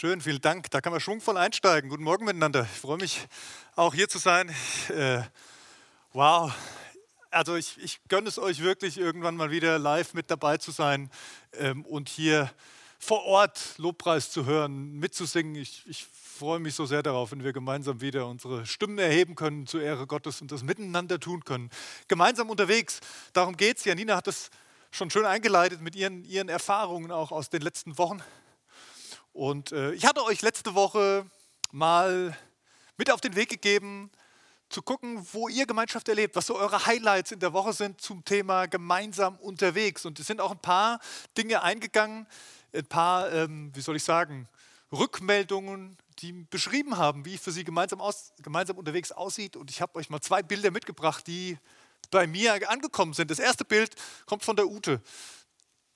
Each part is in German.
Schön, vielen Dank. Da kann man schwungvoll einsteigen. Guten Morgen miteinander. Ich freue mich auch hier zu sein. Äh, wow. Also ich, ich gönne es euch wirklich, irgendwann mal wieder live mit dabei zu sein ähm, und hier vor Ort Lobpreis zu hören, mitzusingen. Ich, ich freue mich so sehr darauf, wenn wir gemeinsam wieder unsere Stimmen erheben können zur Ehre Gottes und das miteinander tun können. Gemeinsam unterwegs, darum geht es. Janina hat das schon schön eingeleitet mit ihren, ihren Erfahrungen auch aus den letzten Wochen. Und äh, ich hatte euch letzte Woche mal mit auf den Weg gegeben, zu gucken, wo ihr Gemeinschaft erlebt, was so eure Highlights in der Woche sind zum Thema gemeinsam unterwegs. Und es sind auch ein paar Dinge eingegangen, ein paar, ähm, wie soll ich sagen, Rückmeldungen, die beschrieben haben, wie für sie gemeinsam, aus, gemeinsam unterwegs aussieht. Und ich habe euch mal zwei Bilder mitgebracht, die bei mir angekommen sind. Das erste Bild kommt von der Ute.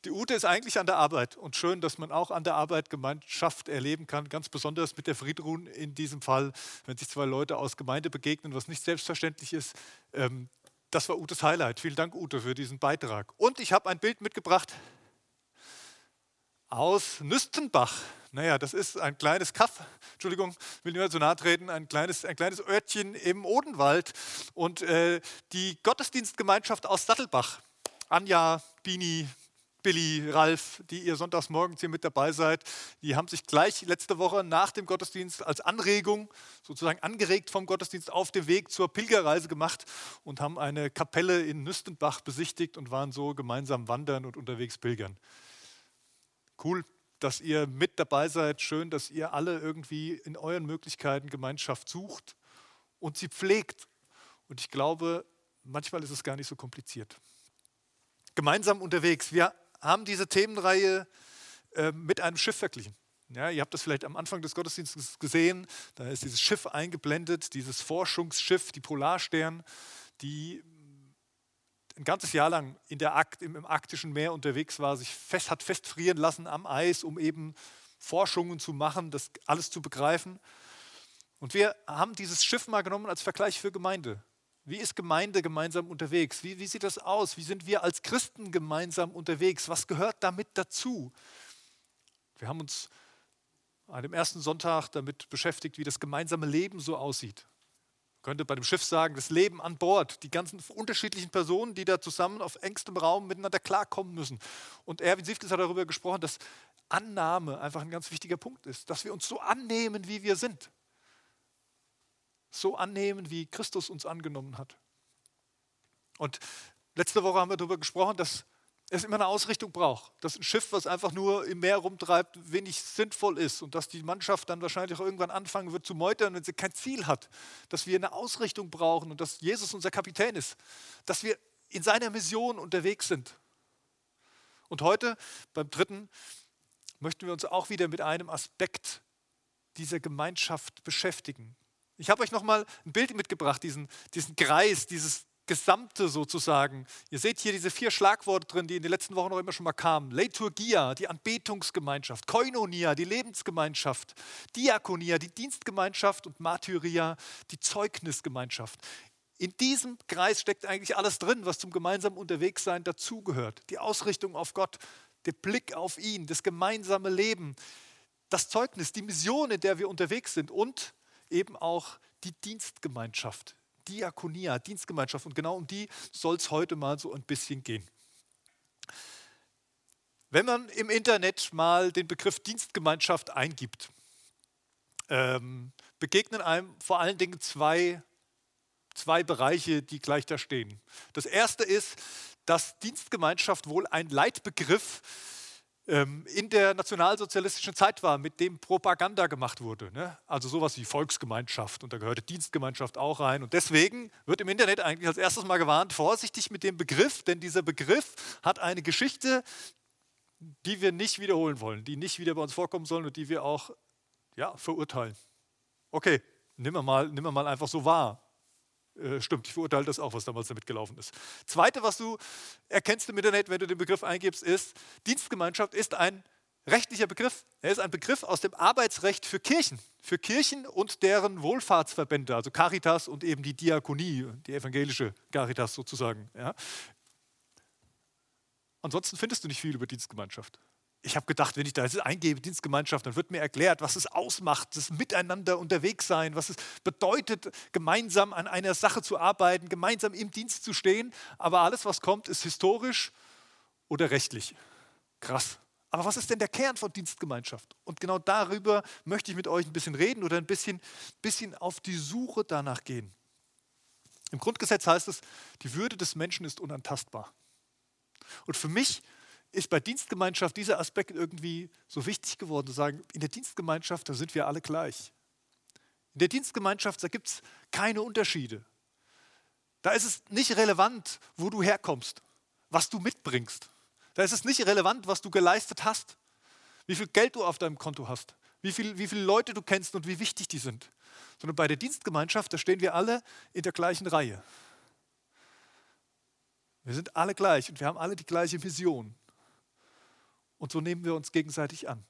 Die Ute ist eigentlich an der Arbeit und schön, dass man auch an der Arbeit Gemeinschaft erleben kann, ganz besonders mit der Friedrun in diesem Fall, wenn sich zwei Leute aus Gemeinde begegnen, was nicht selbstverständlich ist. Ähm, das war Utes Highlight. Vielen Dank, Ute, für diesen Beitrag. Und ich habe ein Bild mitgebracht aus Nüstenbach. Naja, das ist ein kleines Kaff, Entschuldigung, will mehr zu nahe treten, ein kleines, ein kleines Örtchen im Odenwald. Und äh, die Gottesdienstgemeinschaft aus Sattelbach, Anja, Bini, Billy, Ralf, die ihr sonntags morgens hier mit dabei seid, die haben sich gleich letzte Woche nach dem Gottesdienst als Anregung, sozusagen angeregt vom Gottesdienst, auf dem Weg zur Pilgerreise gemacht und haben eine Kapelle in Nüstenbach besichtigt und waren so gemeinsam wandern und unterwegs pilgern. Cool, dass ihr mit dabei seid. Schön, dass ihr alle irgendwie in euren Möglichkeiten Gemeinschaft sucht und sie pflegt. Und ich glaube, manchmal ist es gar nicht so kompliziert gemeinsam unterwegs. Wir haben diese Themenreihe äh, mit einem Schiff verglichen. Ja, ihr habt das vielleicht am Anfang des Gottesdienstes gesehen. Da ist dieses Schiff eingeblendet, dieses Forschungsschiff, die Polarstern, die ein ganzes Jahr lang in der Akt, im, im arktischen Meer unterwegs war, sich fest, hat festfrieren lassen am Eis, um eben Forschungen zu machen, das alles zu begreifen. Und wir haben dieses Schiff mal genommen als Vergleich für Gemeinde. Wie ist Gemeinde gemeinsam unterwegs? Wie, wie, sieht das aus? Wie sind wir als Christen gemeinsam unterwegs? Was gehört damit dazu? Wir haben uns an dem ersten Sonntag damit beschäftigt, wie das gemeinsame Leben so aussieht. Man könnte bei dem Schiff sagen, das Leben an Bord, die ganzen unterschiedlichen Personen, die da zusammen auf engstem Raum miteinander klarkommen müssen. Und Erwin Siefkes hat darüber gesprochen, dass Annahme einfach ein ganz wichtiger Punkt ist, dass wir uns so annehmen, wie wir sind so annehmen, wie Christus uns angenommen hat. Und letzte Woche haben wir darüber gesprochen, dass es immer eine Ausrichtung braucht, dass ein Schiff, was einfach nur im Meer rumtreibt, wenig sinnvoll ist und dass die Mannschaft dann wahrscheinlich auch irgendwann anfangen wird zu meutern, wenn sie kein Ziel hat, dass wir eine Ausrichtung brauchen und dass Jesus unser Kapitän ist, dass wir in seiner Mission unterwegs sind. Und heute beim dritten möchten wir uns auch wieder mit einem Aspekt dieser Gemeinschaft beschäftigen. Ich habe euch nochmal ein Bild mitgebracht, diesen, diesen Kreis, dieses Gesamte sozusagen. Ihr seht hier diese vier Schlagworte drin, die in den letzten Wochen auch immer schon mal kamen. Liturgia, die Anbetungsgemeinschaft, Koinonia, die Lebensgemeinschaft, Diakonia, die Dienstgemeinschaft und Martyria, die Zeugnisgemeinschaft. In diesem Kreis steckt eigentlich alles drin, was zum gemeinsamen Unterwegssein dazugehört. Die Ausrichtung auf Gott, der Blick auf ihn, das gemeinsame Leben, das Zeugnis, die Mission, in der wir unterwegs sind und eben auch die Dienstgemeinschaft, Diakonia, Dienstgemeinschaft. Und genau um die soll es heute mal so ein bisschen gehen. Wenn man im Internet mal den Begriff Dienstgemeinschaft eingibt, ähm, begegnen einem vor allen Dingen zwei, zwei Bereiche, die gleich da stehen. Das erste ist, dass Dienstgemeinschaft wohl ein Leitbegriff ist, in der nationalsozialistischen Zeit war, mit dem Propaganda gemacht wurde. Ne? Also sowas wie Volksgemeinschaft und da gehörte Dienstgemeinschaft auch rein. Und deswegen wird im Internet eigentlich als erstes mal gewarnt, vorsichtig mit dem Begriff, denn dieser Begriff hat eine Geschichte, die wir nicht wiederholen wollen, die nicht wieder bei uns vorkommen sollen und die wir auch ja, verurteilen. Okay, wir, mal, wir mal einfach so wahr. Äh, stimmt, ich verurteile das auch, was damals damit gelaufen ist. Zweite, was du erkennst im Internet, wenn du den Begriff eingibst, ist, Dienstgemeinschaft ist ein rechtlicher Begriff. Er ist ein Begriff aus dem Arbeitsrecht für Kirchen, für Kirchen und deren Wohlfahrtsverbände, also Caritas und eben die Diakonie, die evangelische Caritas sozusagen. Ja. Ansonsten findest du nicht viel über Dienstgemeinschaft. Ich habe gedacht, wenn ich da jetzt eingebe, Dienstgemeinschaft, dann wird mir erklärt, was es ausmacht, das Miteinander unterwegs sein, was es bedeutet, gemeinsam an einer Sache zu arbeiten, gemeinsam im Dienst zu stehen. Aber alles, was kommt, ist historisch oder rechtlich. Krass. Aber was ist denn der Kern von Dienstgemeinschaft? Und genau darüber möchte ich mit euch ein bisschen reden oder ein bisschen, bisschen auf die Suche danach gehen. Im Grundgesetz heißt es, die Würde des Menschen ist unantastbar. Und für mich ist bei Dienstgemeinschaft dieser Aspekt irgendwie so wichtig geworden, zu sagen, in der Dienstgemeinschaft, da sind wir alle gleich. In der Dienstgemeinschaft, da gibt es keine Unterschiede. Da ist es nicht relevant, wo du herkommst, was du mitbringst. Da ist es nicht relevant, was du geleistet hast, wie viel Geld du auf deinem Konto hast, wie, viel, wie viele Leute du kennst und wie wichtig die sind. Sondern bei der Dienstgemeinschaft, da stehen wir alle in der gleichen Reihe. Wir sind alle gleich und wir haben alle die gleiche Vision. Und so nehmen wir uns gegenseitig an.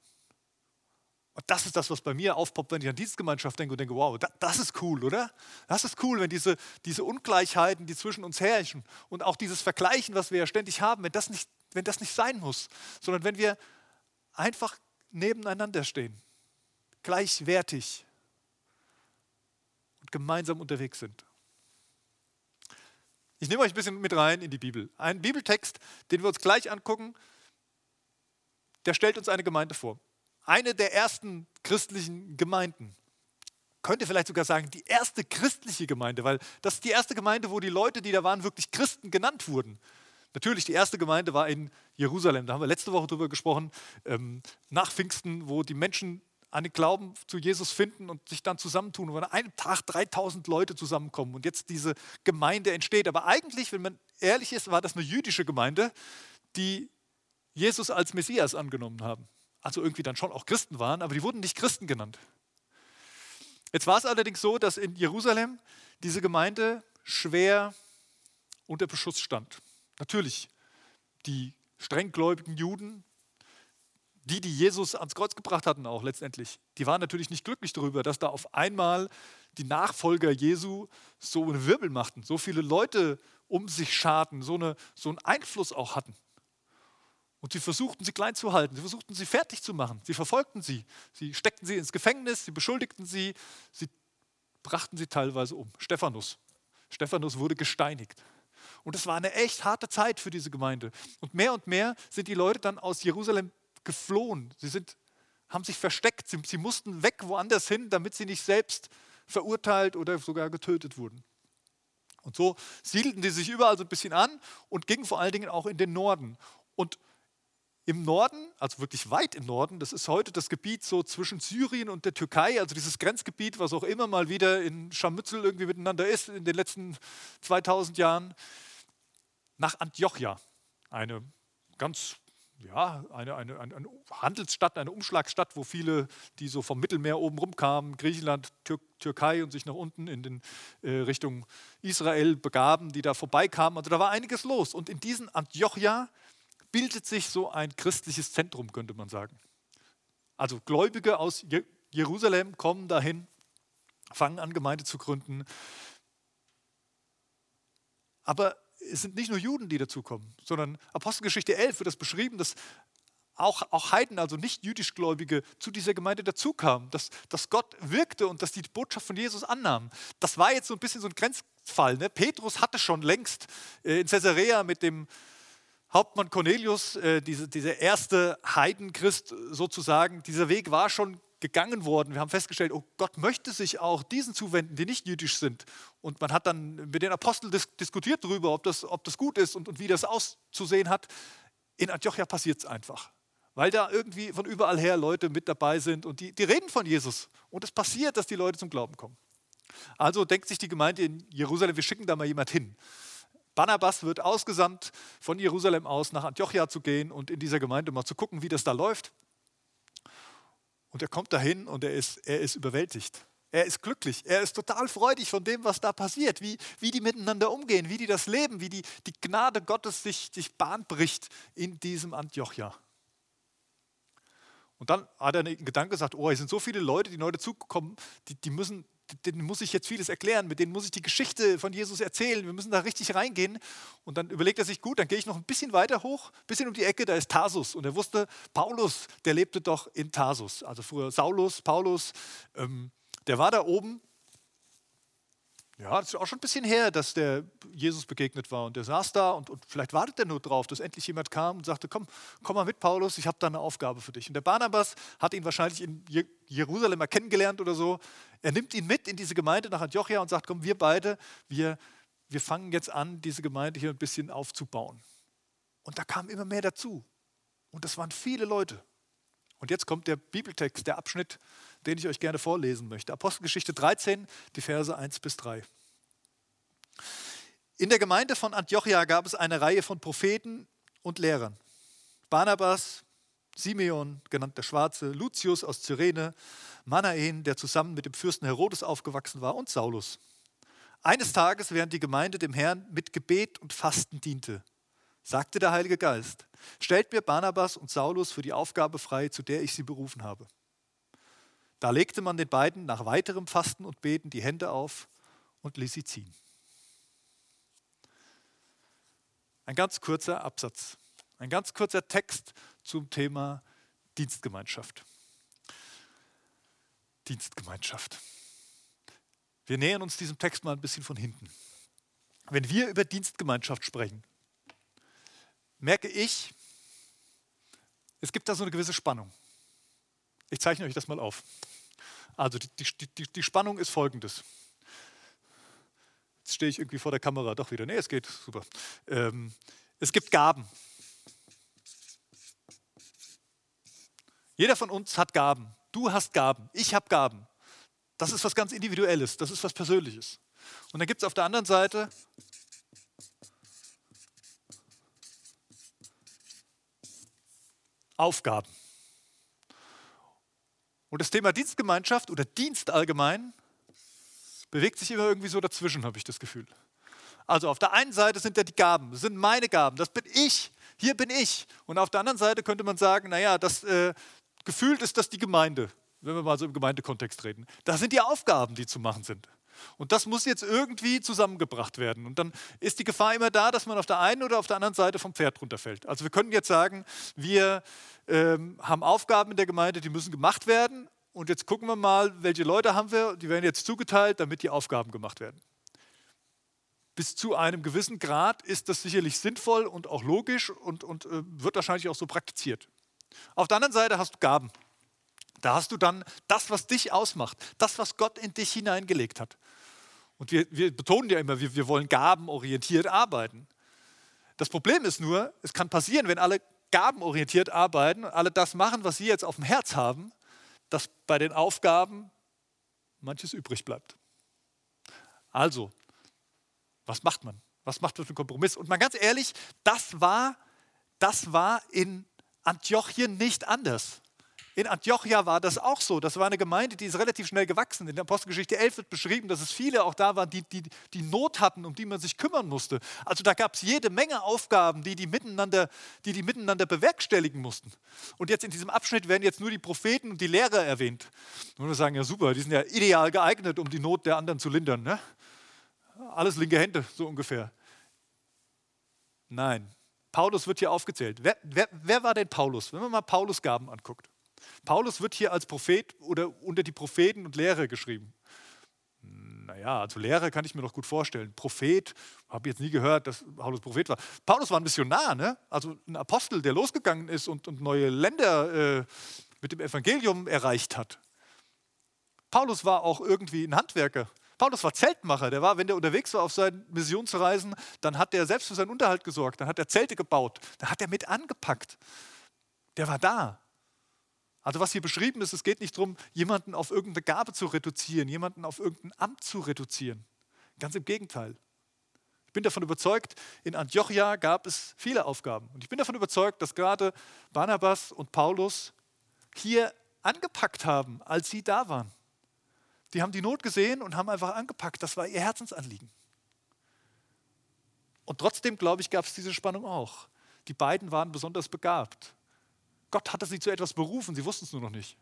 Und das ist das, was bei mir aufpoppt, wenn ich an Dienstgemeinschaft denke und denke, wow, das ist cool, oder? Das ist cool, wenn diese, diese Ungleichheiten, die zwischen uns herrschen und auch dieses Vergleichen, was wir ja ständig haben, wenn das, nicht, wenn das nicht sein muss, sondern wenn wir einfach nebeneinander stehen, gleichwertig und gemeinsam unterwegs sind. Ich nehme euch ein bisschen mit rein in die Bibel. Ein Bibeltext, den wir uns gleich angucken, der stellt uns eine Gemeinde vor. Eine der ersten christlichen Gemeinden. Könnte vielleicht sogar sagen, die erste christliche Gemeinde, weil das ist die erste Gemeinde, wo die Leute, die da waren, wirklich Christen genannt wurden. Natürlich, die erste Gemeinde war in Jerusalem, da haben wir letzte Woche drüber gesprochen, ähm, nach Pfingsten, wo die Menschen einen Glauben zu Jesus finden und sich dann zusammentun, wo an einem Tag 3000 Leute zusammenkommen und jetzt diese Gemeinde entsteht. Aber eigentlich, wenn man ehrlich ist, war das eine jüdische Gemeinde, die Jesus als Messias angenommen haben. Also irgendwie dann schon auch Christen waren, aber die wurden nicht Christen genannt. Jetzt war es allerdings so, dass in Jerusalem diese Gemeinde schwer unter Beschuss stand. Natürlich, die strenggläubigen Juden, die, die Jesus ans Kreuz gebracht hatten, auch letztendlich, die waren natürlich nicht glücklich darüber, dass da auf einmal die Nachfolger Jesu so eine Wirbel machten, so viele Leute um sich scharten, so, eine, so einen Einfluss auch hatten. Und sie versuchten sie klein zu halten, sie versuchten sie fertig zu machen, sie verfolgten sie, sie steckten sie ins Gefängnis, sie beschuldigten sie, sie brachten sie teilweise um. Stephanus. Stephanus wurde gesteinigt. Und es war eine echt harte Zeit für diese Gemeinde. Und mehr und mehr sind die Leute dann aus Jerusalem geflohen. Sie sind, haben sich versteckt. Sie, sie mussten weg woanders hin, damit sie nicht selbst verurteilt oder sogar getötet wurden. Und so siedelten die sich überall so ein bisschen an und gingen vor allen Dingen auch in den Norden. Und im Norden, also wirklich weit im Norden, das ist heute das Gebiet so zwischen Syrien und der Türkei, also dieses Grenzgebiet, was auch immer mal wieder in Scharmützel irgendwie miteinander ist in den letzten 2000 Jahren, nach Antiochia, eine ganz ja, eine, eine, eine, Handelsstadt, eine Umschlagstadt, wo viele, die so vom Mittelmeer oben rumkamen, Griechenland, Tür Türkei und sich nach unten in den, äh, Richtung Israel begaben, die da vorbeikamen. Also da war einiges los. Und in diesen Antiochia bildet sich so ein christliches Zentrum, könnte man sagen. Also Gläubige aus Jerusalem kommen dahin, fangen an, Gemeinde zu gründen. Aber es sind nicht nur Juden, die dazukommen, sondern Apostelgeschichte 11 wird das beschrieben, dass auch, auch Heiden, also nicht jüdischgläubige, zu dieser Gemeinde dazukamen, dass, dass Gott wirkte und dass die Botschaft von Jesus annahmen. Das war jetzt so ein bisschen so ein Grenzfall. Ne? Petrus hatte schon längst äh, in Caesarea mit dem Hauptmann Cornelius, äh, diese, dieser erste Heidenchrist sozusagen, dieser Weg war schon gegangen worden. Wir haben festgestellt, oh Gott möchte sich auch diesen zuwenden, die nicht jüdisch sind. Und man hat dann mit den Aposteln dis diskutiert darüber, ob das, ob das gut ist und, und wie das auszusehen hat. In Antiochia passiert es einfach, weil da irgendwie von überall her Leute mit dabei sind und die, die reden von Jesus. Und es passiert, dass die Leute zum Glauben kommen. Also denkt sich die Gemeinde in Jerusalem, wir schicken da mal jemand hin. Barnabas wird ausgesandt, von Jerusalem aus nach Antiochia zu gehen und in dieser Gemeinde mal zu gucken, wie das da läuft. Und er kommt dahin und er ist, er ist überwältigt. Er ist glücklich. Er ist total freudig von dem, was da passiert, wie, wie die miteinander umgehen, wie die das leben, wie die, die Gnade Gottes sich, sich Bahn bricht in diesem Antiochia. Und dann hat er einen Gedanke gesagt, oh, es sind so viele Leute, die neu dazukommen, die, die müssen denen muss ich jetzt vieles erklären, mit denen muss ich die Geschichte von Jesus erzählen, wir müssen da richtig reingehen. Und dann überlegt er sich, gut, dann gehe ich noch ein bisschen weiter hoch, ein bisschen um die Ecke, da ist Tarsus. Und er wusste, Paulus, der lebte doch in Tarsus. Also früher Saulus, Paulus, ähm, der war da oben ja, das ist auch schon ein bisschen her, dass der Jesus begegnet war und der saß da und, und vielleicht wartet er nur drauf, dass endlich jemand kam und sagte, komm, komm mal mit, Paulus, ich habe da eine Aufgabe für dich. Und der Barnabas hat ihn wahrscheinlich in Jerusalem mal kennengelernt oder so. Er nimmt ihn mit in diese Gemeinde nach Antiochia und sagt, komm, wir beide, wir, wir fangen jetzt an, diese Gemeinde hier ein bisschen aufzubauen. Und da kam immer mehr dazu. Und das waren viele Leute. Und jetzt kommt der Bibeltext, der Abschnitt, den ich euch gerne vorlesen möchte. Apostelgeschichte 13, die Verse 1 bis 3. In der Gemeinde von Antiochia gab es eine Reihe von Propheten und Lehrern. Barnabas, Simeon, genannt der Schwarze, Lucius aus Cyrene, Manaen, der zusammen mit dem Fürsten Herodes aufgewachsen war, und Saulus. Eines Tages, während die Gemeinde dem Herrn mit Gebet und Fasten diente, sagte der Heilige Geist, stellt mir Barnabas und Saulus für die Aufgabe frei, zu der ich sie berufen habe. Da legte man den beiden nach weiterem Fasten und Beten die Hände auf und ließ sie ziehen. Ein ganz kurzer Absatz, ein ganz kurzer Text zum Thema Dienstgemeinschaft. Dienstgemeinschaft. Wir nähern uns diesem Text mal ein bisschen von hinten. Wenn wir über Dienstgemeinschaft sprechen, merke ich, es gibt da so eine gewisse Spannung. Ich zeichne euch das mal auf. Also die, die, die, die Spannung ist folgendes. Jetzt stehe ich irgendwie vor der Kamera doch wieder. Nee, es geht super. Ähm, es gibt Gaben. Jeder von uns hat Gaben. Du hast Gaben. Ich habe Gaben. Das ist was ganz Individuelles. Das ist was Persönliches. Und dann gibt es auf der anderen Seite Aufgaben. Und das Thema Dienstgemeinschaft oder Dienst allgemein bewegt sich immer irgendwie so dazwischen, habe ich das Gefühl. Also auf der einen Seite sind ja die Gaben, das sind meine Gaben, das bin ich, hier bin ich. Und auf der anderen Seite könnte man sagen, naja, das äh, gefühlt ist das die Gemeinde, wenn wir mal so im Gemeindekontext reden. Das sind die Aufgaben, die zu machen sind. Und das muss jetzt irgendwie zusammengebracht werden. Und dann ist die Gefahr immer da, dass man auf der einen oder auf der anderen Seite vom Pferd runterfällt. Also wir können jetzt sagen, wir ähm, haben Aufgaben in der Gemeinde, die müssen gemacht werden. Und jetzt gucken wir mal, welche Leute haben wir, die werden jetzt zugeteilt, damit die Aufgaben gemacht werden. Bis zu einem gewissen Grad ist das sicherlich sinnvoll und auch logisch und, und äh, wird wahrscheinlich auch so praktiziert. Auf der anderen Seite hast du Gaben. Da hast du dann das, was dich ausmacht, das, was Gott in dich hineingelegt hat. Und wir, wir betonen ja immer, wir, wir wollen gabenorientiert arbeiten. Das Problem ist nur, es kann passieren, wenn alle gabenorientiert arbeiten und alle das machen, was sie jetzt auf dem Herz haben, dass bei den Aufgaben manches übrig bleibt. Also, was macht man? Was macht man für einen Kompromiss? Und mal ganz ehrlich, das war, das war in Antiochien nicht anders. In Antiochia war das auch so. Das war eine Gemeinde, die ist relativ schnell gewachsen. In der Apostelgeschichte 11 wird beschrieben, dass es viele auch da waren, die, die, die Not hatten, um die man sich kümmern musste. Also da gab es jede Menge Aufgaben, die die, miteinander, die die miteinander bewerkstelligen mussten. Und jetzt in diesem Abschnitt werden jetzt nur die Propheten und die Lehrer erwähnt. Und wir sagen, ja super, die sind ja ideal geeignet, um die Not der anderen zu lindern. Ne? Alles linke Hände, so ungefähr. Nein, Paulus wird hier aufgezählt. Wer, wer, wer war denn Paulus? Wenn man mal Paulus Gaben anguckt. Paulus wird hier als Prophet oder unter die Propheten und Lehrer geschrieben. Naja, also Lehrer kann ich mir noch gut vorstellen. Prophet, habe ich jetzt nie gehört, dass Paulus Prophet war. Paulus war ein Missionar, ne? also ein Apostel, der losgegangen ist und, und neue Länder äh, mit dem Evangelium erreicht hat. Paulus war auch irgendwie ein Handwerker. Paulus war Zeltmacher. Der war, wenn der unterwegs war auf seinen Missionsreisen, dann hat er selbst für seinen Unterhalt gesorgt. Dann hat er Zelte gebaut. Dann hat er mit angepackt. Der war da. Also was hier beschrieben ist, es geht nicht darum, jemanden auf irgendeine Gabe zu reduzieren, jemanden auf irgendein Amt zu reduzieren. Ganz im Gegenteil. Ich bin davon überzeugt, in Antiochia gab es viele Aufgaben. Und ich bin davon überzeugt, dass gerade Barnabas und Paulus hier angepackt haben, als sie da waren. Die haben die Not gesehen und haben einfach angepackt. Das war ihr Herzensanliegen. Und trotzdem, glaube ich, gab es diese Spannung auch. Die beiden waren besonders begabt. Gott hatte sie zu etwas berufen, sie wussten es nur noch nicht.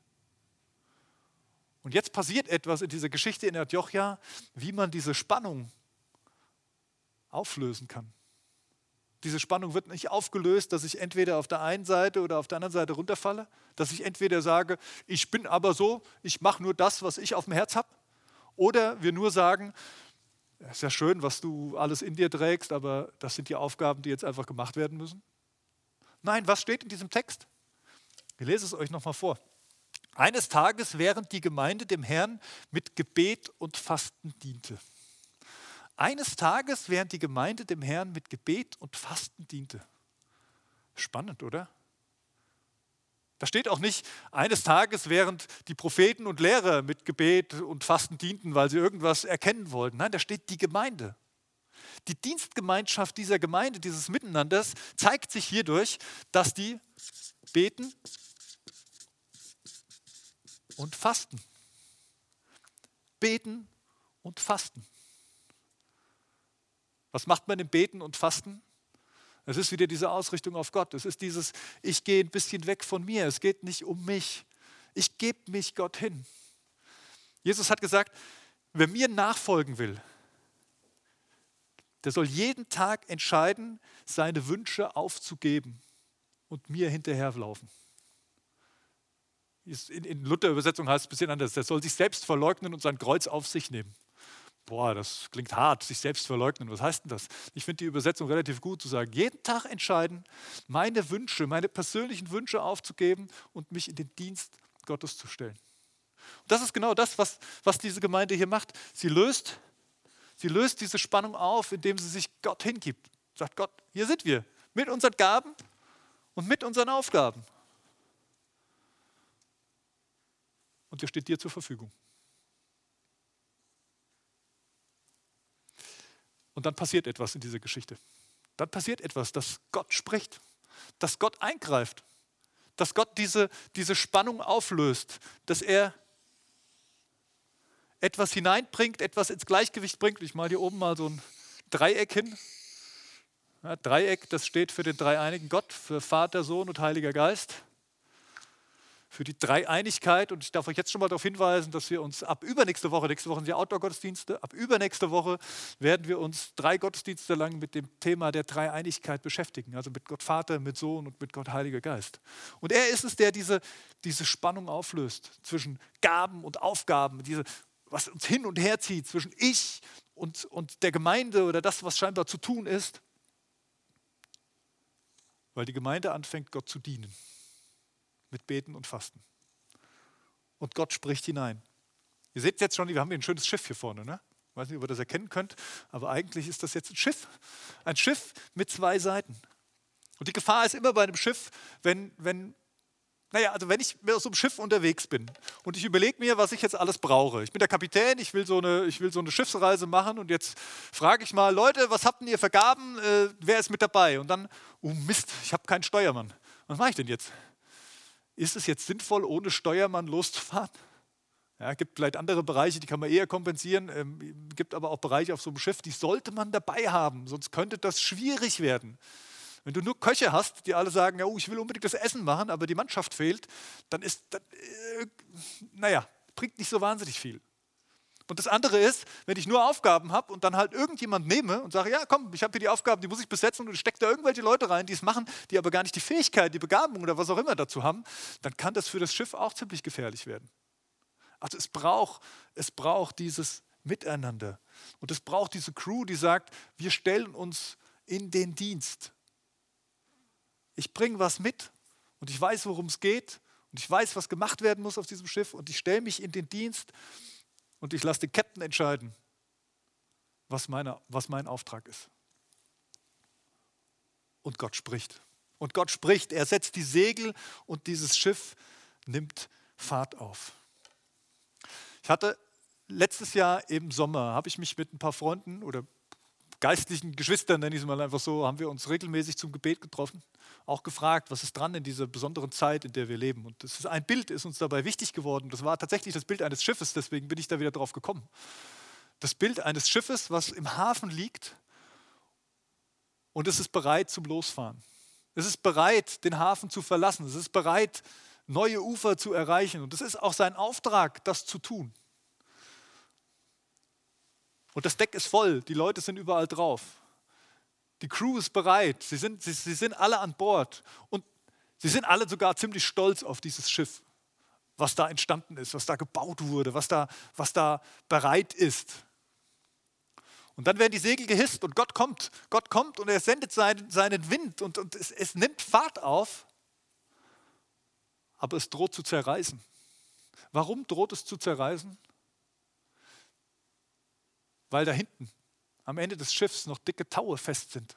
Und jetzt passiert etwas in dieser Geschichte in Antiochia, wie man diese Spannung auflösen kann. Diese Spannung wird nicht aufgelöst, dass ich entweder auf der einen Seite oder auf der anderen Seite runterfalle, dass ich entweder sage, ich bin aber so, ich mache nur das, was ich auf dem Herz habe, oder wir nur sagen, es ist ja schön, was du alles in dir trägst, aber das sind die Aufgaben, die jetzt einfach gemacht werden müssen. Nein, was steht in diesem Text? Ich lese es euch nochmal vor. Eines Tages, während die Gemeinde dem Herrn mit Gebet und Fasten diente. Eines Tages, während die Gemeinde dem Herrn mit Gebet und Fasten diente. Spannend, oder? Da steht auch nicht, eines Tages, während die Propheten und Lehrer mit Gebet und Fasten dienten, weil sie irgendwas erkennen wollten. Nein, da steht die Gemeinde. Die Dienstgemeinschaft dieser Gemeinde, dieses Miteinanders, zeigt sich hierdurch, dass die beten und fasten. Beten und fasten. Was macht man im Beten und Fasten? Es ist wieder diese Ausrichtung auf Gott. Es ist dieses, ich gehe ein bisschen weg von mir. Es geht nicht um mich. Ich gebe mich Gott hin. Jesus hat gesagt, wer mir nachfolgen will, der soll jeden Tag entscheiden, seine Wünsche aufzugeben und mir hinterherlaufen. In Luther-Übersetzung heißt es ein bisschen anders. Der soll sich selbst verleugnen und sein Kreuz auf sich nehmen. Boah, das klingt hart, sich selbst verleugnen. Was heißt denn das? Ich finde die Übersetzung relativ gut zu sagen, jeden Tag entscheiden, meine Wünsche, meine persönlichen Wünsche aufzugeben und mich in den Dienst Gottes zu stellen. Und das ist genau das, was, was diese Gemeinde hier macht. Sie löst, sie löst diese Spannung auf, indem sie sich Gott hingibt. Sagt Gott, hier sind wir, mit unseren Gaben und mit unseren Aufgaben. Und er steht dir zur Verfügung. Und dann passiert etwas in dieser Geschichte. Dann passiert etwas, dass Gott spricht, dass Gott eingreift, dass Gott diese, diese Spannung auflöst, dass er etwas hineinbringt, etwas ins Gleichgewicht bringt. Ich male hier oben mal so ein Dreieck hin. Ja, Dreieck, das steht für den dreieinigen Gott, für Vater, Sohn und Heiliger Geist für die Dreieinigkeit. Und ich darf euch jetzt schon mal darauf hinweisen, dass wir uns ab übernächste Woche, nächste Woche sind ja Outdoor-Gottesdienste, ab übernächste Woche werden wir uns drei Gottesdienste lang mit dem Thema der Dreieinigkeit beschäftigen. Also mit Gott Vater, mit Sohn und mit Gott Heiliger Geist. Und er ist es, der diese, diese Spannung auflöst zwischen Gaben und Aufgaben, diese, was uns hin und her zieht zwischen ich und, und der Gemeinde oder das, was scheinbar zu tun ist. Weil die Gemeinde anfängt, Gott zu dienen mit Beten und Fasten. Und Gott spricht hinein. Ihr seht jetzt schon, wir haben hier ein schönes Schiff hier vorne. Ne? Ich weiß nicht, ob ihr das erkennen könnt, aber eigentlich ist das jetzt ein Schiff. Ein Schiff mit zwei Seiten. Und die Gefahr ist immer bei einem Schiff, wenn, wenn naja, also wenn ich mit so einem Schiff unterwegs bin und ich überlege mir, was ich jetzt alles brauche. Ich bin der Kapitän, ich will so eine, ich will so eine Schiffsreise machen und jetzt frage ich mal, Leute, was habt ihr vergaben? Äh, wer ist mit dabei? Und dann, oh Mist, ich habe keinen Steuermann. Was mache ich denn jetzt? Ist es jetzt sinnvoll, ohne Steuermann loszufahren? Ja, gibt vielleicht andere Bereiche, die kann man eher kompensieren. Ähm, gibt aber auch Bereiche auf so einem Schiff, die sollte man dabei haben, sonst könnte das schwierig werden. Wenn du nur Köche hast, die alle sagen, ja, oh, ich will unbedingt das Essen machen, aber die Mannschaft fehlt, dann ist das, äh, naja, bringt nicht so wahnsinnig viel. Und das andere ist, wenn ich nur Aufgaben habe und dann halt irgendjemand nehme und sage, ja komm, ich habe hier die Aufgaben, die muss ich besetzen und stecke da irgendwelche Leute rein, die es machen, die aber gar nicht die Fähigkeit, die Begabung oder was auch immer dazu haben, dann kann das für das Schiff auch ziemlich gefährlich werden. Also es braucht, es braucht dieses Miteinander. Und es braucht diese Crew, die sagt, wir stellen uns in den Dienst. Ich bringe was mit und ich weiß, worum es geht und ich weiß, was gemacht werden muss auf diesem Schiff und ich stelle mich in den Dienst und ich lasse den Captain entscheiden, was, meine, was mein Auftrag ist. Und Gott spricht. Und Gott spricht, er setzt die Segel und dieses Schiff nimmt Fahrt auf. Ich hatte letztes Jahr im Sommer, habe ich mich mit ein paar Freunden oder geistlichen Geschwistern, nenne ich es mal einfach so, haben wir uns regelmäßig zum Gebet getroffen, auch gefragt, was ist dran in dieser besonderen Zeit, in der wir leben. Und das ist ein Bild ist uns dabei wichtig geworden. Das war tatsächlich das Bild eines Schiffes, deswegen bin ich da wieder drauf gekommen. Das Bild eines Schiffes, was im Hafen liegt und es ist bereit zum Losfahren. Es ist bereit, den Hafen zu verlassen. Es ist bereit, neue Ufer zu erreichen. Und es ist auch sein Auftrag, das zu tun. Und das Deck ist voll, die Leute sind überall drauf. Die Crew ist bereit, sie sind, sie, sie sind alle an Bord. Und sie sind alle sogar ziemlich stolz auf dieses Schiff, was da entstanden ist, was da gebaut wurde, was da, was da bereit ist. Und dann werden die Segel gehisst und Gott kommt. Gott kommt und er sendet seinen, seinen Wind und, und es, es nimmt Fahrt auf, aber es droht zu zerreißen. Warum droht es zu zerreißen? Weil da hinten am Ende des Schiffs noch dicke Taue fest sind.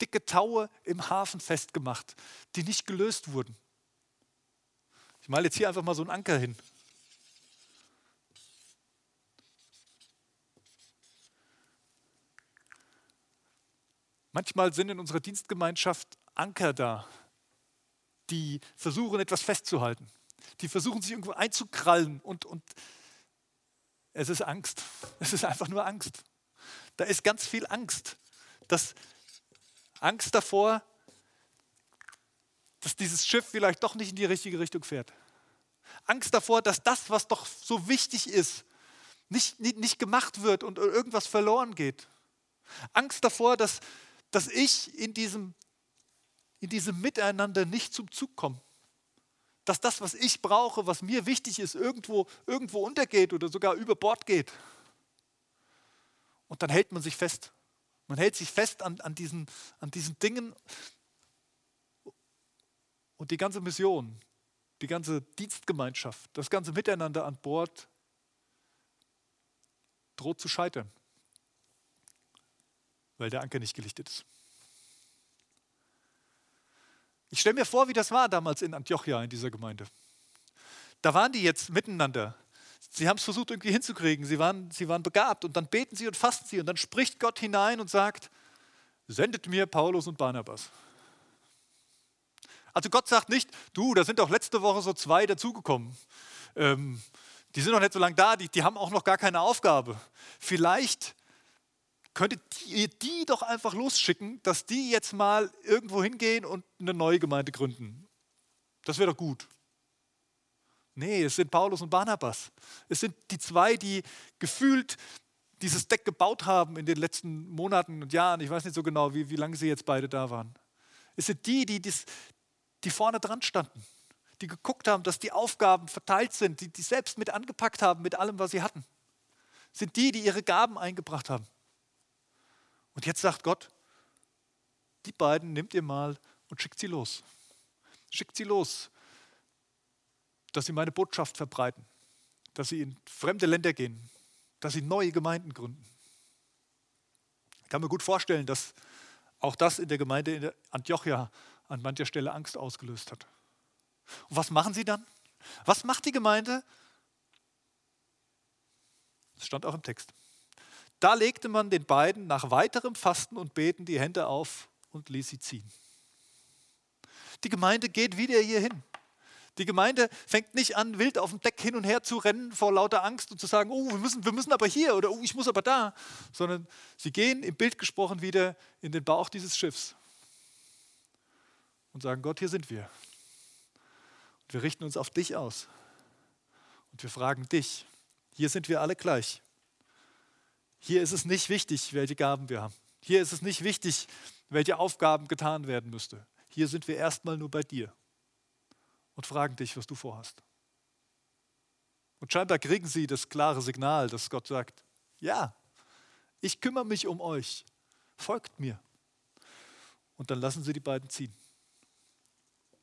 Dicke Taue im Hafen festgemacht, die nicht gelöst wurden. Ich male jetzt hier einfach mal so einen Anker hin. Manchmal sind in unserer Dienstgemeinschaft Anker da, die versuchen, etwas festzuhalten. Die versuchen, sich irgendwo einzukrallen und, und es ist Angst. Es ist einfach nur Angst. Da ist ganz viel Angst. Das Angst davor, dass dieses Schiff vielleicht doch nicht in die richtige Richtung fährt. Angst davor, dass das, was doch so wichtig ist, nicht, nicht, nicht gemacht wird und irgendwas verloren geht. Angst davor, dass dass ich in diesem, in diesem Miteinander nicht zum Zug komme. Dass das, was ich brauche, was mir wichtig ist, irgendwo, irgendwo untergeht oder sogar über Bord geht. Und dann hält man sich fest. Man hält sich fest an, an, diesen, an diesen Dingen. Und die ganze Mission, die ganze Dienstgemeinschaft, das ganze Miteinander an Bord droht zu scheitern weil der Anker nicht gelichtet ist. Ich stelle mir vor, wie das war damals in Antiochia, in dieser Gemeinde. Da waren die jetzt miteinander. Sie haben es versucht irgendwie hinzukriegen. Sie waren, sie waren begabt und dann beten sie und fasten sie und dann spricht Gott hinein und sagt, sendet mir Paulus und Barnabas. Also Gott sagt nicht, du, da sind doch letzte Woche so zwei dazugekommen. Ähm, die sind noch nicht so lange da, die, die haben auch noch gar keine Aufgabe. Vielleicht könntet ihr die doch einfach losschicken, dass die jetzt mal irgendwo hingehen und eine neue Gemeinde gründen. Das wäre doch gut. Nee, es sind Paulus und Barnabas. Es sind die zwei, die gefühlt dieses Deck gebaut haben in den letzten Monaten und Jahren. Ich weiß nicht so genau, wie, wie lange sie jetzt beide da waren. Es sind die, die, dies, die vorne dran standen, die geguckt haben, dass die Aufgaben verteilt sind, die, die selbst mit angepackt haben mit allem, was sie hatten. Es sind die, die ihre Gaben eingebracht haben. Und jetzt sagt Gott, die beiden nehmt ihr mal und schickt sie los. Schickt sie los, dass sie meine Botschaft verbreiten, dass sie in fremde Länder gehen, dass sie neue Gemeinden gründen. Ich kann mir gut vorstellen, dass auch das in der Gemeinde in Antiochia an mancher Stelle Angst ausgelöst hat. Und was machen sie dann? Was macht die Gemeinde? Das stand auch im Text. Da legte man den beiden nach weiterem Fasten und Beten die Hände auf und ließ sie ziehen. Die Gemeinde geht wieder hierhin. Die Gemeinde fängt nicht an, wild auf dem Deck hin und her zu rennen vor lauter Angst und zu sagen, oh, wir müssen, wir müssen aber hier oder oh, ich muss aber da, sondern sie gehen im Bild gesprochen wieder in den Bauch dieses Schiffs und sagen, Gott, hier sind wir. Und wir richten uns auf dich aus. Und wir fragen dich, hier sind wir alle gleich. Hier ist es nicht wichtig, welche Gaben wir haben. Hier ist es nicht wichtig, welche Aufgaben getan werden müsste. Hier sind wir erstmal nur bei dir und fragen dich, was du vorhast. Und scheinbar kriegen sie das klare Signal, dass Gott sagt, ja, ich kümmere mich um euch, folgt mir. Und dann lassen sie die beiden ziehen,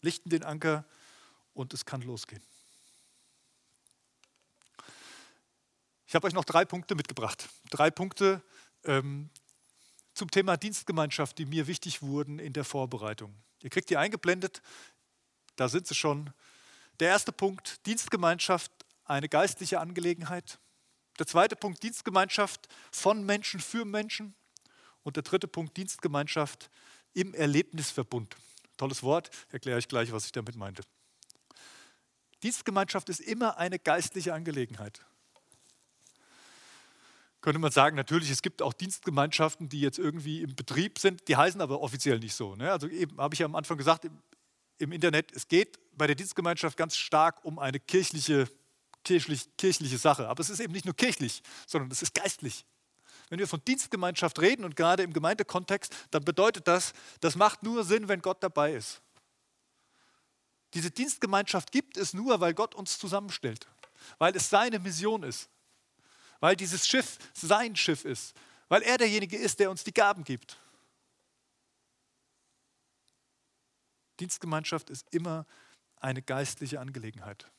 lichten den Anker und es kann losgehen. Ich habe euch noch drei Punkte mitgebracht. Drei Punkte ähm, zum Thema Dienstgemeinschaft, die mir wichtig wurden in der Vorbereitung. Ihr kriegt die eingeblendet, da sind sie schon. Der erste Punkt, Dienstgemeinschaft, eine geistliche Angelegenheit. Der zweite Punkt, Dienstgemeinschaft von Menschen für Menschen. Und der dritte Punkt, Dienstgemeinschaft im Erlebnisverbund. Tolles Wort, erkläre ich gleich, was ich damit meinte. Dienstgemeinschaft ist immer eine geistliche Angelegenheit könnte man sagen, natürlich, es gibt auch Dienstgemeinschaften, die jetzt irgendwie im Betrieb sind, die heißen aber offiziell nicht so. Ne? Also eben habe ich ja am Anfang gesagt, im, im, Internet, es geht bei der Dienstgemeinschaft ganz stark um eine kirchliche, kirchlich, kirchliche Sache. Aber es ist eben nicht nur kirchlich, sondern es ist geistlich. Wenn wir von Dienstgemeinschaft reden und gerade im Gemeindekontext, dann bedeutet das, das macht nur Sinn, wenn Gott dabei ist. Diese Dienstgemeinschaft gibt es nur, weil Gott uns zusammenstellt, weil es seine Mission ist, weil dieses Schiff sein Schiff ist, weil er derjenige ist, der uns die Gaben gibt. Dienstgemeinschaft ist immer eine geistliche Angelegenheit.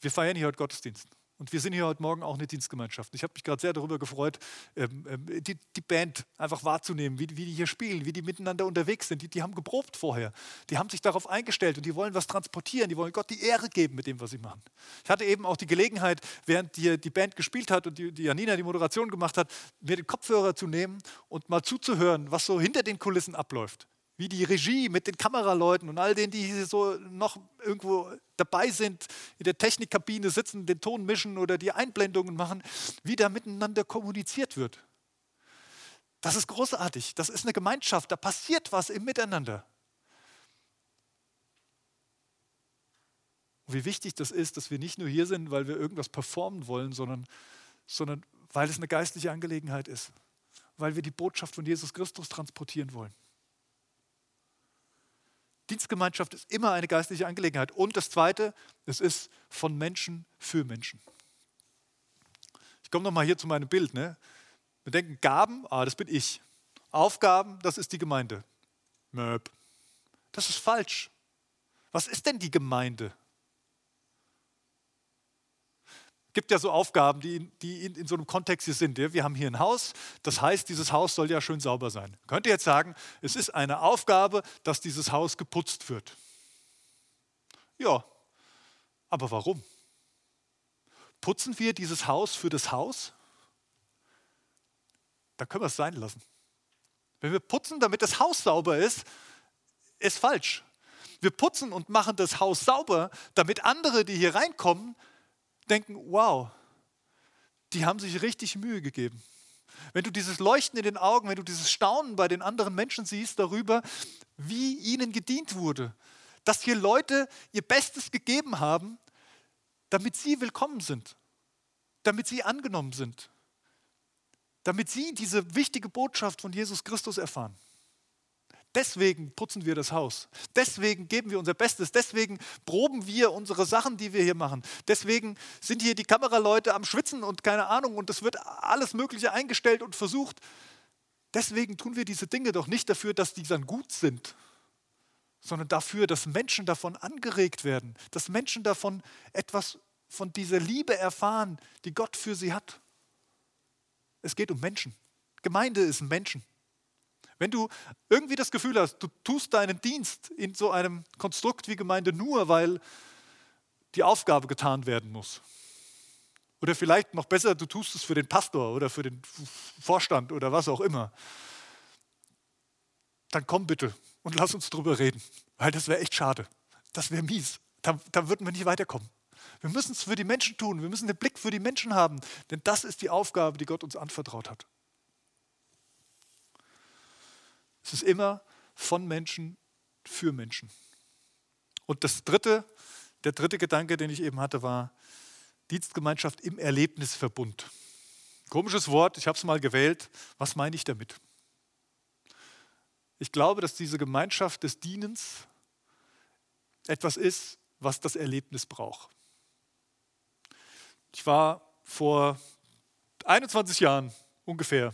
Wir feiern hier heute Gottesdienst. Und wir sind hier heute Morgen auch eine Dienstgemeinschaft. Ich habe mich gerade sehr darüber gefreut, ähm, ähm, die, Band einfach wahrzunehmen, wie, die hier spielen, wie die miteinander unterwegs sind. Die, die, haben geprobt vorher. Die haben sich darauf eingestellt und die wollen was transportieren. Die wollen Gott die Ehre geben mit dem, was sie machen. Ich hatte eben auch die Gelegenheit, während die, die Band gespielt hat und die Janina die Moderation gemacht hat, mir den Kopfhörer zu nehmen und mal zuzuhören, was so hinter den Kulissen abläuft wie die Regie mit den Kameraleuten und all denen, die hier so noch irgendwo dabei sind, in der Technikkabine sitzen, den Ton mischen oder die Einblendungen machen, wie da miteinander kommuniziert wird. Das ist großartig. Das ist eine Gemeinschaft. Da passiert was im Miteinander. Und wie wichtig das ist, dass wir nicht nur hier sind, weil wir irgendwas performen wollen, sondern, sondern weil es eine geistliche Angelegenheit ist. Weil wir die Botschaft von Jesus Christus transportieren wollen. Dienstgemeinschaft ist immer eine geistliche Angelegenheit. Und das Zweite, es ist von Menschen für Menschen. Ich komme nochmal hier zu meinem Bild. Ne? Wir denken, Gaben, ah, das bin ich. Aufgaben, das ist die Gemeinde. Möb. Das ist falsch. Was ist denn die Gemeinde? Gibt ja so Aufgaben, die, die in, in, so einem Kontext hier sind. Wir haben hier ein Haus, das heißt, dieses Haus soll ja schön sauber sein. Könnt ihr jetzt sagen, es ist eine Aufgabe, dass dieses Haus geputzt wird? Ja, aber warum? Putzen wir dieses Haus für das Haus? Da können wir es sein lassen. Wenn wir putzen, damit das Haus sauber ist, ist falsch. Wir putzen und machen das Haus sauber, damit andere, die hier reinkommen, denken, wow, die haben sich richtig Mühe gegeben. Wenn du dieses Leuchten in den Augen, wenn du dieses Staunen bei den anderen Menschen siehst darüber, wie ihnen gedient wurde, dass hier Leute ihr Bestes gegeben haben, damit sie willkommen sind, damit sie angenommen sind, damit sie diese wichtige Botschaft von Jesus Christus erfahren. Deswegen putzen wir das Haus. Deswegen geben wir unser Bestes. Deswegen proben wir unsere Sachen, die wir hier machen. Deswegen sind hier die Kameraleute am Schwitzen und keine Ahnung und es wird alles Mögliche eingestellt und versucht. Deswegen tun wir diese Dinge doch nicht dafür, dass die dann gut sind, sondern dafür, dass Menschen davon angeregt werden, dass Menschen davon etwas von dieser Liebe erfahren, die Gott für sie hat. Es geht um Menschen. Gemeinde ist Menschen. Wenn du irgendwie das Gefühl hast, du tust deinen Dienst in so einem Konstrukt wie Gemeinde nur, weil die Aufgabe getan werden muss. Oder vielleicht noch besser, du tust es für den Pastor oder für den Vorstand oder was auch immer. Dann komm bitte und lass uns drüber reden, weil das wäre echt schade. Das wäre mies. Da, da würden wir nicht weiterkommen. Wir müssen es für die Menschen tun. Wir müssen den Blick für die Menschen haben, denn das ist die Aufgabe, die Gott uns anvertraut hat. Es ist immer von Menschen für Menschen. Und das dritte, der dritte Gedanke, den ich eben hatte, war Dienstgemeinschaft im Erlebnisverbund. Komisches Wort, ich habe es mal gewählt. Was meine ich damit? Ich glaube, dass diese Gemeinschaft des Dienens etwas ist, was das Erlebnis braucht. Ich war vor 21 Jahren ungefähr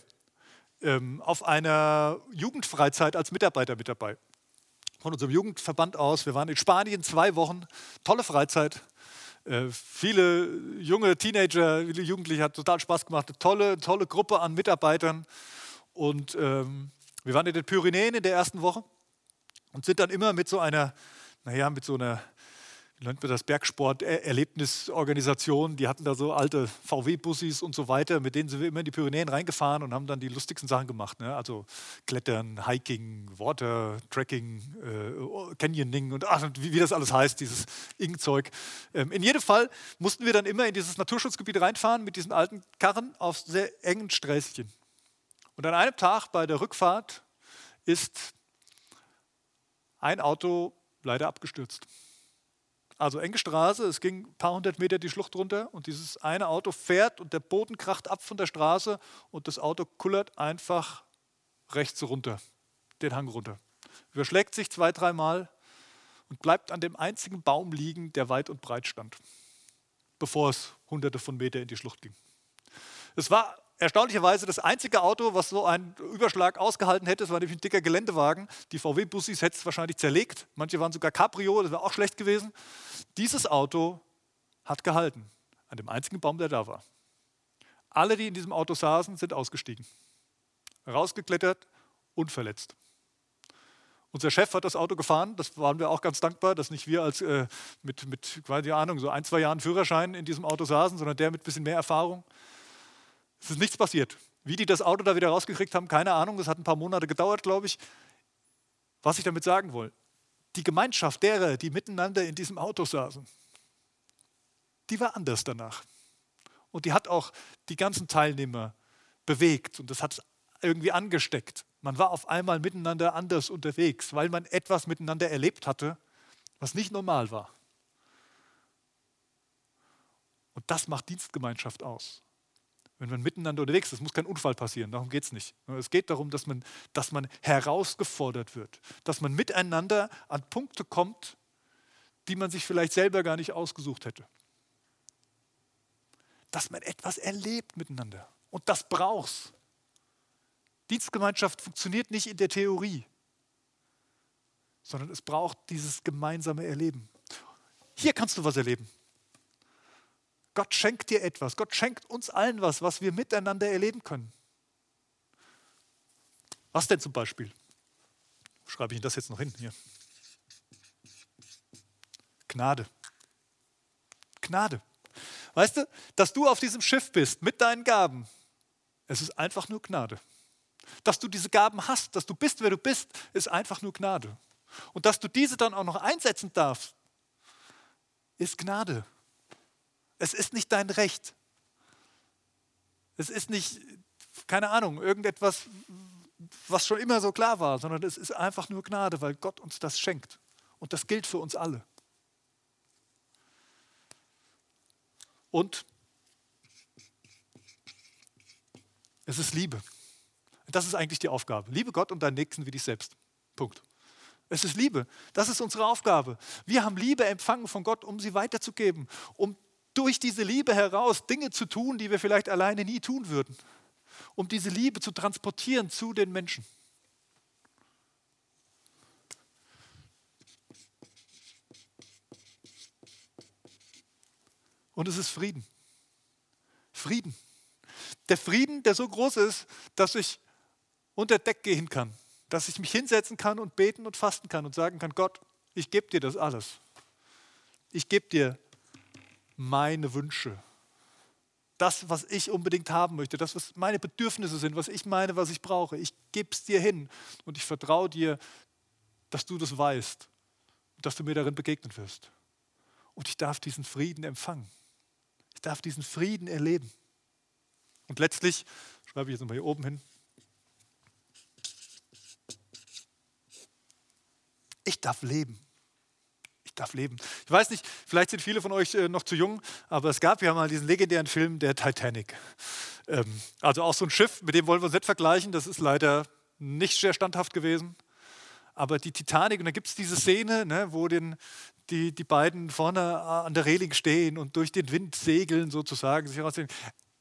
ähm, auf einer Jugendfreizeit als Mitarbeiter mit dabei. Von unserem Jugendverband aus. Wir waren in Spanien zwei Wochen, tolle Freizeit. Äh, viele junge Teenager, viele Jugendliche, hat total Spaß gemacht. Eine tolle, tolle Gruppe an Mitarbeitern. Und ähm, wir waren in den Pyrenäen in der ersten Woche und sind dann immer mit so einer, naja, mit so einer nennt man das Bergsport-Erlebnisorganisation, die hatten da so alte VW-Bussis und so weiter, mit denen sind wir immer in die Pyrenäen reingefahren und haben dann die lustigsten Sachen gemacht. Ne? Also Klettern, Hiking, Water, Trekking, äh, Canyoning und ach, wie, wie, das alles heißt, dieses Ing-Zeug. Ähm, in jedem Fall mussten wir dann immer in dieses Naturschutzgebiet reinfahren mit diesen alten Karren auf sehr engen Sträßchen. Und an einem Tag bei der Rückfahrt ist ein Auto leider abgestürzt. Also enge Straße, es ging ein paar hundert Meter die Schlucht runter und dieses eine Auto fährt und der Boden kracht ab von der Straße und das Auto kullert einfach rechts runter, den Hang runter. Überschlägt sich zwei, dreimal und bleibt an dem einzigen Baum liegen, der weit und breit stand, bevor es hunderte von Metern in die Schlucht ging. Es war erstaunlicherweise das einzige Auto, was so einen Überschlag ausgehalten hätte. Es war nämlich ein dicker Geländewagen. Die VW-Bussis hätte es wahrscheinlich zerlegt. Manche waren sogar Cabrio, das wäre auch schlecht gewesen. Dieses Auto hat gehalten, an dem einzigen Baum, der da war. Alle, die in diesem Auto saßen, sind ausgestiegen, rausgeklettert, unverletzt. Unser Chef hat das Auto gefahren, das waren wir auch ganz dankbar, dass nicht wir als äh, mit, mit, keine Ahnung, so ein, zwei Jahren Führerschein in diesem Auto saßen, sondern der mit ein bisschen mehr Erfahrung. Es ist nichts passiert. Wie die das Auto da wieder rausgekriegt haben, keine Ahnung. Das hat ein paar Monate gedauert, glaube ich. Was ich damit sagen will, die Gemeinschaft derer, die miteinander in diesem Auto saßen, die war anders danach. Und die hat auch die ganzen Teilnehmer bewegt und das hat irgendwie angesteckt. Man war auf einmal miteinander anders unterwegs, weil man etwas miteinander erlebt hatte, was nicht normal war. Und das macht Dienstgemeinschaft aus wenn man miteinander unterwegs ist, muss kein Unfall passieren, darum geht es nicht. Es geht darum, dass man, dass man herausgefordert wird, dass man miteinander an Punkte kommt, die man sich vielleicht selber gar nicht ausgesucht hätte. Dass man etwas erlebt miteinander. Und das brauchst. Dienstgemeinschaft funktioniert nicht in der Theorie, sondern es braucht dieses gemeinsame Erleben. Hier kannst du was erleben. Gott schenkt dir etwas. Gott schenkt uns allen was, was wir miteinander erleben können. Was denn zum Beispiel? Schreibe ich Ihnen das jetzt noch hin hier? Gnade. Gnade. Weißt du, dass du auf diesem Schiff bist mit deinen Gaben, es ist einfach nur Gnade. Dass du diese Gaben hast, dass du bist, wer du bist, ist einfach nur Gnade. Und dass du diese dann auch noch einsetzen darfst, ist Gnade. Es ist nicht dein Recht. Es ist nicht, keine Ahnung, irgendetwas, was schon immer so klar war, sondern es ist einfach nur Gnade, weil Gott uns das schenkt. Und das gilt für uns alle. Und es ist Liebe. Das ist eigentlich die Aufgabe. Liebe Gott und deinen Nächsten wie dich selbst. Punkt. Es ist Liebe. Das ist unsere Aufgabe. Wir haben Liebe empfangen von Gott, um sie weiterzugeben, um durch diese Liebe heraus Dinge zu tun, die wir vielleicht alleine nie tun würden, um diese Liebe zu transportieren zu den Menschen. Und es ist Frieden. Frieden. Der Frieden, der so groß ist, dass ich unter Deck gehen kann, dass ich mich hinsetzen kann und beten und fasten kann und sagen kann, Gott, ich gebe dir das alles. Ich gebe dir meine Wünsche. Das, was ich unbedingt haben möchte, das, was meine Bedürfnisse sind, was ich meine, was ich brauche. Ich gebe es dir hin und ich vertraue dir, dass du das weißt dass du mir darin begegnen wirst. Und ich darf diesen Frieden empfangen. Ich darf diesen Frieden erleben. Und letztlich, schreibe ich jetzt nochmal hier oben hin, ich darf leben ich darf leben. Ich weiß nicht, vielleicht sind viele von euch äh, noch zu jung, aber es gab ja mal diesen legendären Film der Titanic. Ähm, also auch so ein Schiff, mit dem wollen wir uns nicht vergleichen, das ist leider nicht sehr standhaft gewesen. Aber die Titanic, und da gibt es diese Szene, ne, wo den, die, die beiden vorne äh, an der Reling stehen und durch den Wind segeln sozusagen, sich raussehen.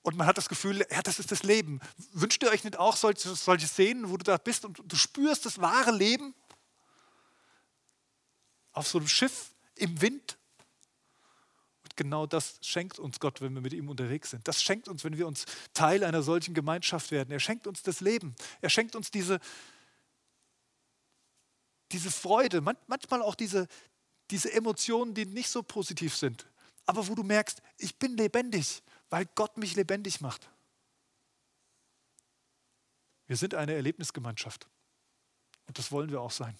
Und man hat das Gefühl, ja, das ist das Leben. Wünscht ihr euch nicht auch solche, solche Szenen, wo du da bist und du spürst das wahre Leben? Auf so einem Schiff im Wind. Und genau das schenkt uns Gott, wenn wir mit ihm unterwegs sind. Das schenkt uns, wenn wir uns Teil einer solchen Gemeinschaft werden. Er schenkt uns das Leben. Er schenkt uns diese, diese Freude, manchmal auch diese, diese Emotionen, die nicht so positiv sind. Aber wo du merkst, ich bin lebendig, weil Gott mich lebendig macht. Wir sind eine Erlebnisgemeinschaft. Und das wollen wir auch sein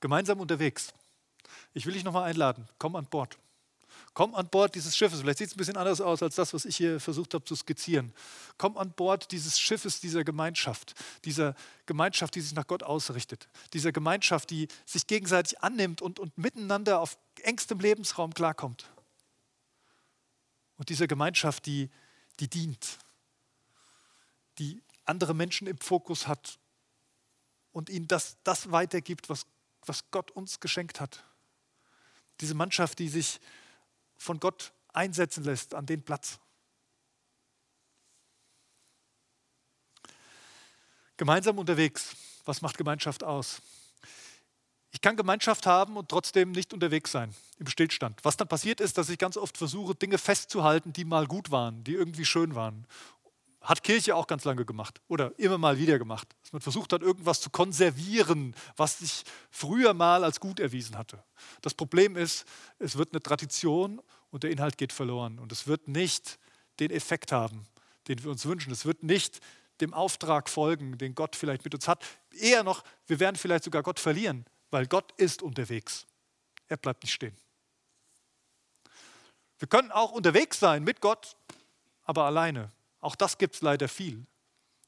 gemeinsam unterwegs. Ich will dich nochmal einladen. Komm an Bord. Komm an Bord dieses Schiffes. Vielleicht sieht es ein bisschen anders aus als das, was ich hier versucht habe zu skizzieren. Komm an Bord dieses Schiffes, dieser Gemeinschaft, dieser Gemeinschaft, die sich nach Gott ausrichtet, dieser Gemeinschaft, die sich gegenseitig annimmt und, und miteinander auf engstem Lebensraum klarkommt. Und dieser Gemeinschaft, die, die dient, die andere Menschen im Fokus hat und ihnen das, das weitergibt, was, was Gott uns geschenkt hat. Diese Mannschaft, die sich von Gott einsetzen lässt an den Platz. Gemeinsam unterwegs. Was macht Gemeinschaft aus? Ich kann Gemeinschaft haben und trotzdem nicht unterwegs sein, im Stillstand. Was dann passiert ist, dass ich ganz oft versuche, Dinge festzuhalten, die mal gut waren, die irgendwie schön waren. Hat Kirche auch ganz lange gemacht oder immer mal wieder gemacht. Dass man versucht hat, irgendwas zu konservieren, was sich früher mal als gut erwiesen hatte. Das Problem ist, es wird eine Tradition und der Inhalt geht verloren. Und es wird nicht den Effekt haben, den wir uns wünschen. Es wird nicht dem Auftrag folgen, den Gott vielleicht mit uns hat. Eher noch, wir werden vielleicht sogar Gott verlieren, weil Gott ist unterwegs. Er bleibt nicht stehen. Wir können auch unterwegs sein mit Gott, aber alleine. Auch das gibt es leider viel.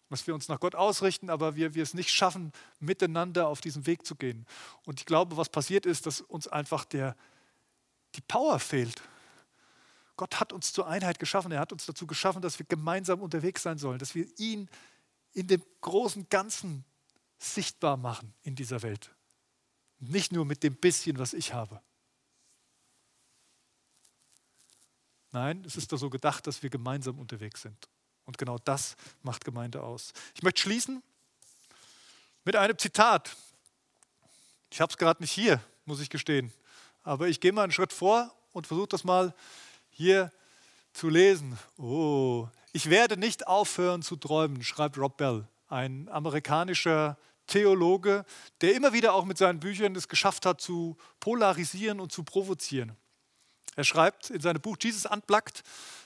Dass wir uns nach Gott ausrichten, aber wir, wir es nicht schaffen, miteinander auf diesen Weg zu gehen. Und ich glaube, was passiert ist, dass uns einfach der, die Power fehlt. Gott hat uns zur Einheit geschaffen. Er hat uns dazu geschaffen, dass wir gemeinsam unterwegs sein sollen, dass wir ihn in dem großen Ganzen sichtbar machen in dieser Welt. Nicht nur mit dem bisschen, was ich habe. Nein, es ist doch so gedacht, dass wir gemeinsam unterwegs sind. Und genau das macht Gemeinde aus. Ich möchte schließen mit einem Zitat. Ich habe es gerade nicht hier, muss ich gestehen. Aber ich gehe mal einen Schritt vor und versuche das mal hier zu lesen. Oh, ich werde nicht aufhören zu träumen, schreibt Rob Bell, ein amerikanischer Theologe, der immer wieder auch mit seinen Büchern es geschafft hat, zu polarisieren und zu provozieren. Er schreibt in seinem Buch Jesus Unplugged,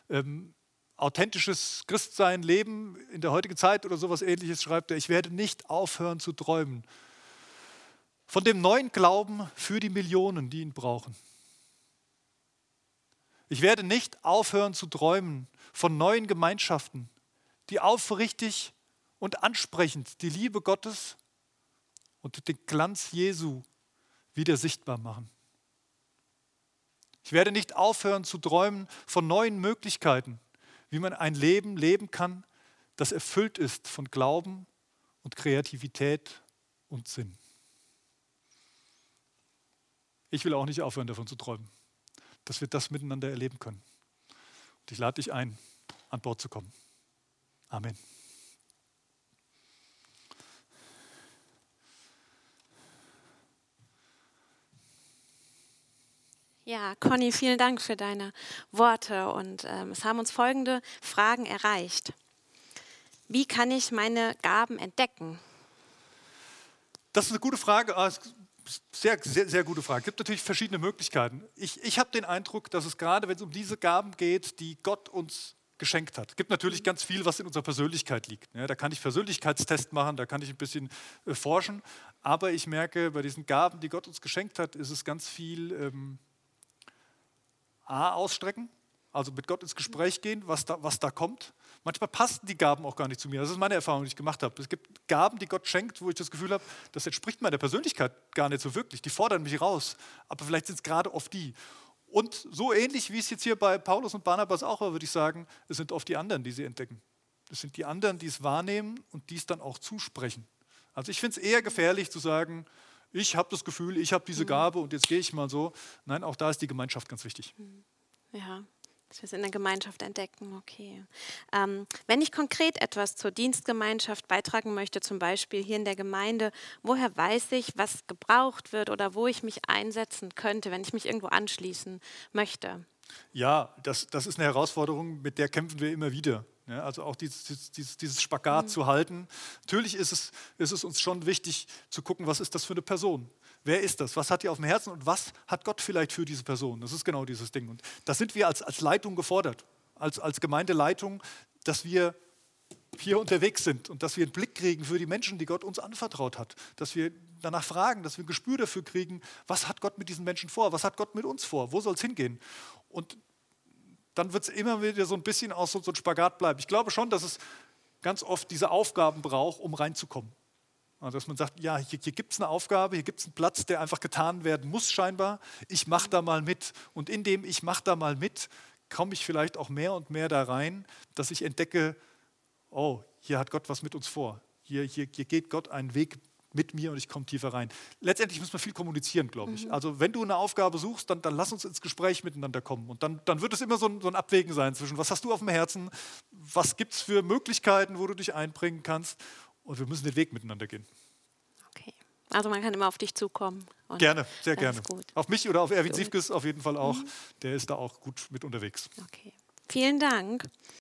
ähm, authentisches Christsein, Leben in der heutigen Zeit oder sowas ähnliches, schreibt er, ich werde nicht aufhören zu träumen. Von dem neuen Glauben für die Millionen, die ihn brauchen. Ich werde nicht aufhören zu träumen von neuen Gemeinschaften, die aufrichtig und ansprechend die Liebe Gottes und den Glanz Jesu wieder sichtbar machen. Ich werde nicht aufhören zu träumen von neuen Möglichkeiten, wie man ein Leben leben kann, das erfüllt ist von Glauben und Kreativität und Sinn. Ich will auch nicht aufhören davon zu träumen, dass wir das miteinander erleben können. Und ich lade dich ein, an Bord zu kommen. Amen. Ja, Conny, vielen Dank für deine Worte und ähm, es haben uns folgende Fragen erreicht. Wie kann ich meine Gaben entdecken? Das ist eine gute Frage. Ah, sehr, sehr, sehr gute Frage. Es gibt natürlich verschiedene Möglichkeiten. Ich, ich habe den Eindruck, dass es gerade, wenn es um diese Gaben geht, die Gott uns geschenkt hat. Es gibt natürlich ganz viel, was in unserer Persönlichkeit liegt. Ja, da kann ich Persönlichkeitstest machen, da kann ich ein bisschen äh, forschen. Aber ich merke, bei diesen Gaben, die Gott uns geschenkt hat, ist es ganz viel ähm, A, ausstrecken, also mit Gott ins Gespräch gehen, was da, was da kommt. Manchmal passen die Gaben auch gar nicht zu mir. Das ist meine Erfahrung, die ich gemacht habe. Es gibt Gaben, die Gott schenkt, wo ich das Gefühl habe, das entspricht meiner Persönlichkeit gar nicht so wirklich. Die fordern mich raus. Aber vielleicht sind es gerade oft die. Und so ähnlich wie es jetzt hier bei Paulus und Barnabas auch war, würde ich sagen, es sind oft die anderen, die sie entdecken. Es sind die anderen, die es wahrnehmen und die es dann auch zusprechen. Also ich finde es eher gefährlich zu sagen, ich habe das Gefühl, ich habe diese mhm. Gabe und jetzt gehe ich mal so. Nein, auch da ist die Gemeinschaft ganz wichtig. Mhm. Ja, dass wir es in der Gemeinschaft entdecken, okay. Ähm, wenn ich konkret etwas zur Dienstgemeinschaft beitragen möchte, zum Beispiel hier in der Gemeinde, woher weiß ich, was gebraucht wird oder wo ich mich einsetzen könnte, wenn ich mich irgendwo anschließen möchte? Ja, das, das ist eine Herausforderung, mit der kämpfen wir immer wieder. Ja, also auch dieses, dieses, dieses Spagat mhm. zu halten. Natürlich ist es, ist es uns schon wichtig zu gucken, was ist das für eine Person? Wer ist das? Was hat die auf dem Herzen und was hat Gott vielleicht für diese Person? Das ist genau dieses Ding. Und da sind wir als, als Leitung gefordert, als, als Gemeindeleitung, dass wir hier unterwegs sind und dass wir einen Blick kriegen für die Menschen, die Gott uns anvertraut hat. Dass wir danach fragen, dass wir ein Gespür dafür kriegen, was hat Gott mit diesen Menschen vor? Was hat Gott mit uns vor? Wo soll es hingehen? Und dann wird es immer wieder so ein bisschen aus so, so ein Spagat bleiben. Ich glaube schon, dass es ganz oft diese Aufgaben braucht, um reinzukommen. Also dass man sagt, ja, hier, hier gibt es eine Aufgabe, hier gibt es einen Platz, der einfach getan werden muss scheinbar. Ich mache da mal mit. Und indem ich mache da mal mit, komme ich vielleicht auch mehr und mehr da rein, dass ich entdecke, oh, hier hat Gott was mit uns vor. Hier, hier, hier geht Gott einen Weg mit mir und ich komme tiefer rein. Letztendlich muss man viel kommunizieren, glaube ich. Mhm. Also wenn du eine Aufgabe suchst, dann, dann lass uns ins Gespräch miteinander kommen. Und dann, dann wird es immer so ein, so ein Abwägen sein zwischen, was hast du auf dem Herzen, was gibt es für Möglichkeiten, wo du dich einbringen kannst. Und wir müssen den Weg miteinander gehen. Okay. Also man kann immer auf dich zukommen. Gerne, sehr gerne. Auf mich oder auf Erwin Siefkes auf jeden Fall auch. Mhm. Der ist da auch gut mit unterwegs. Okay. Vielen Dank.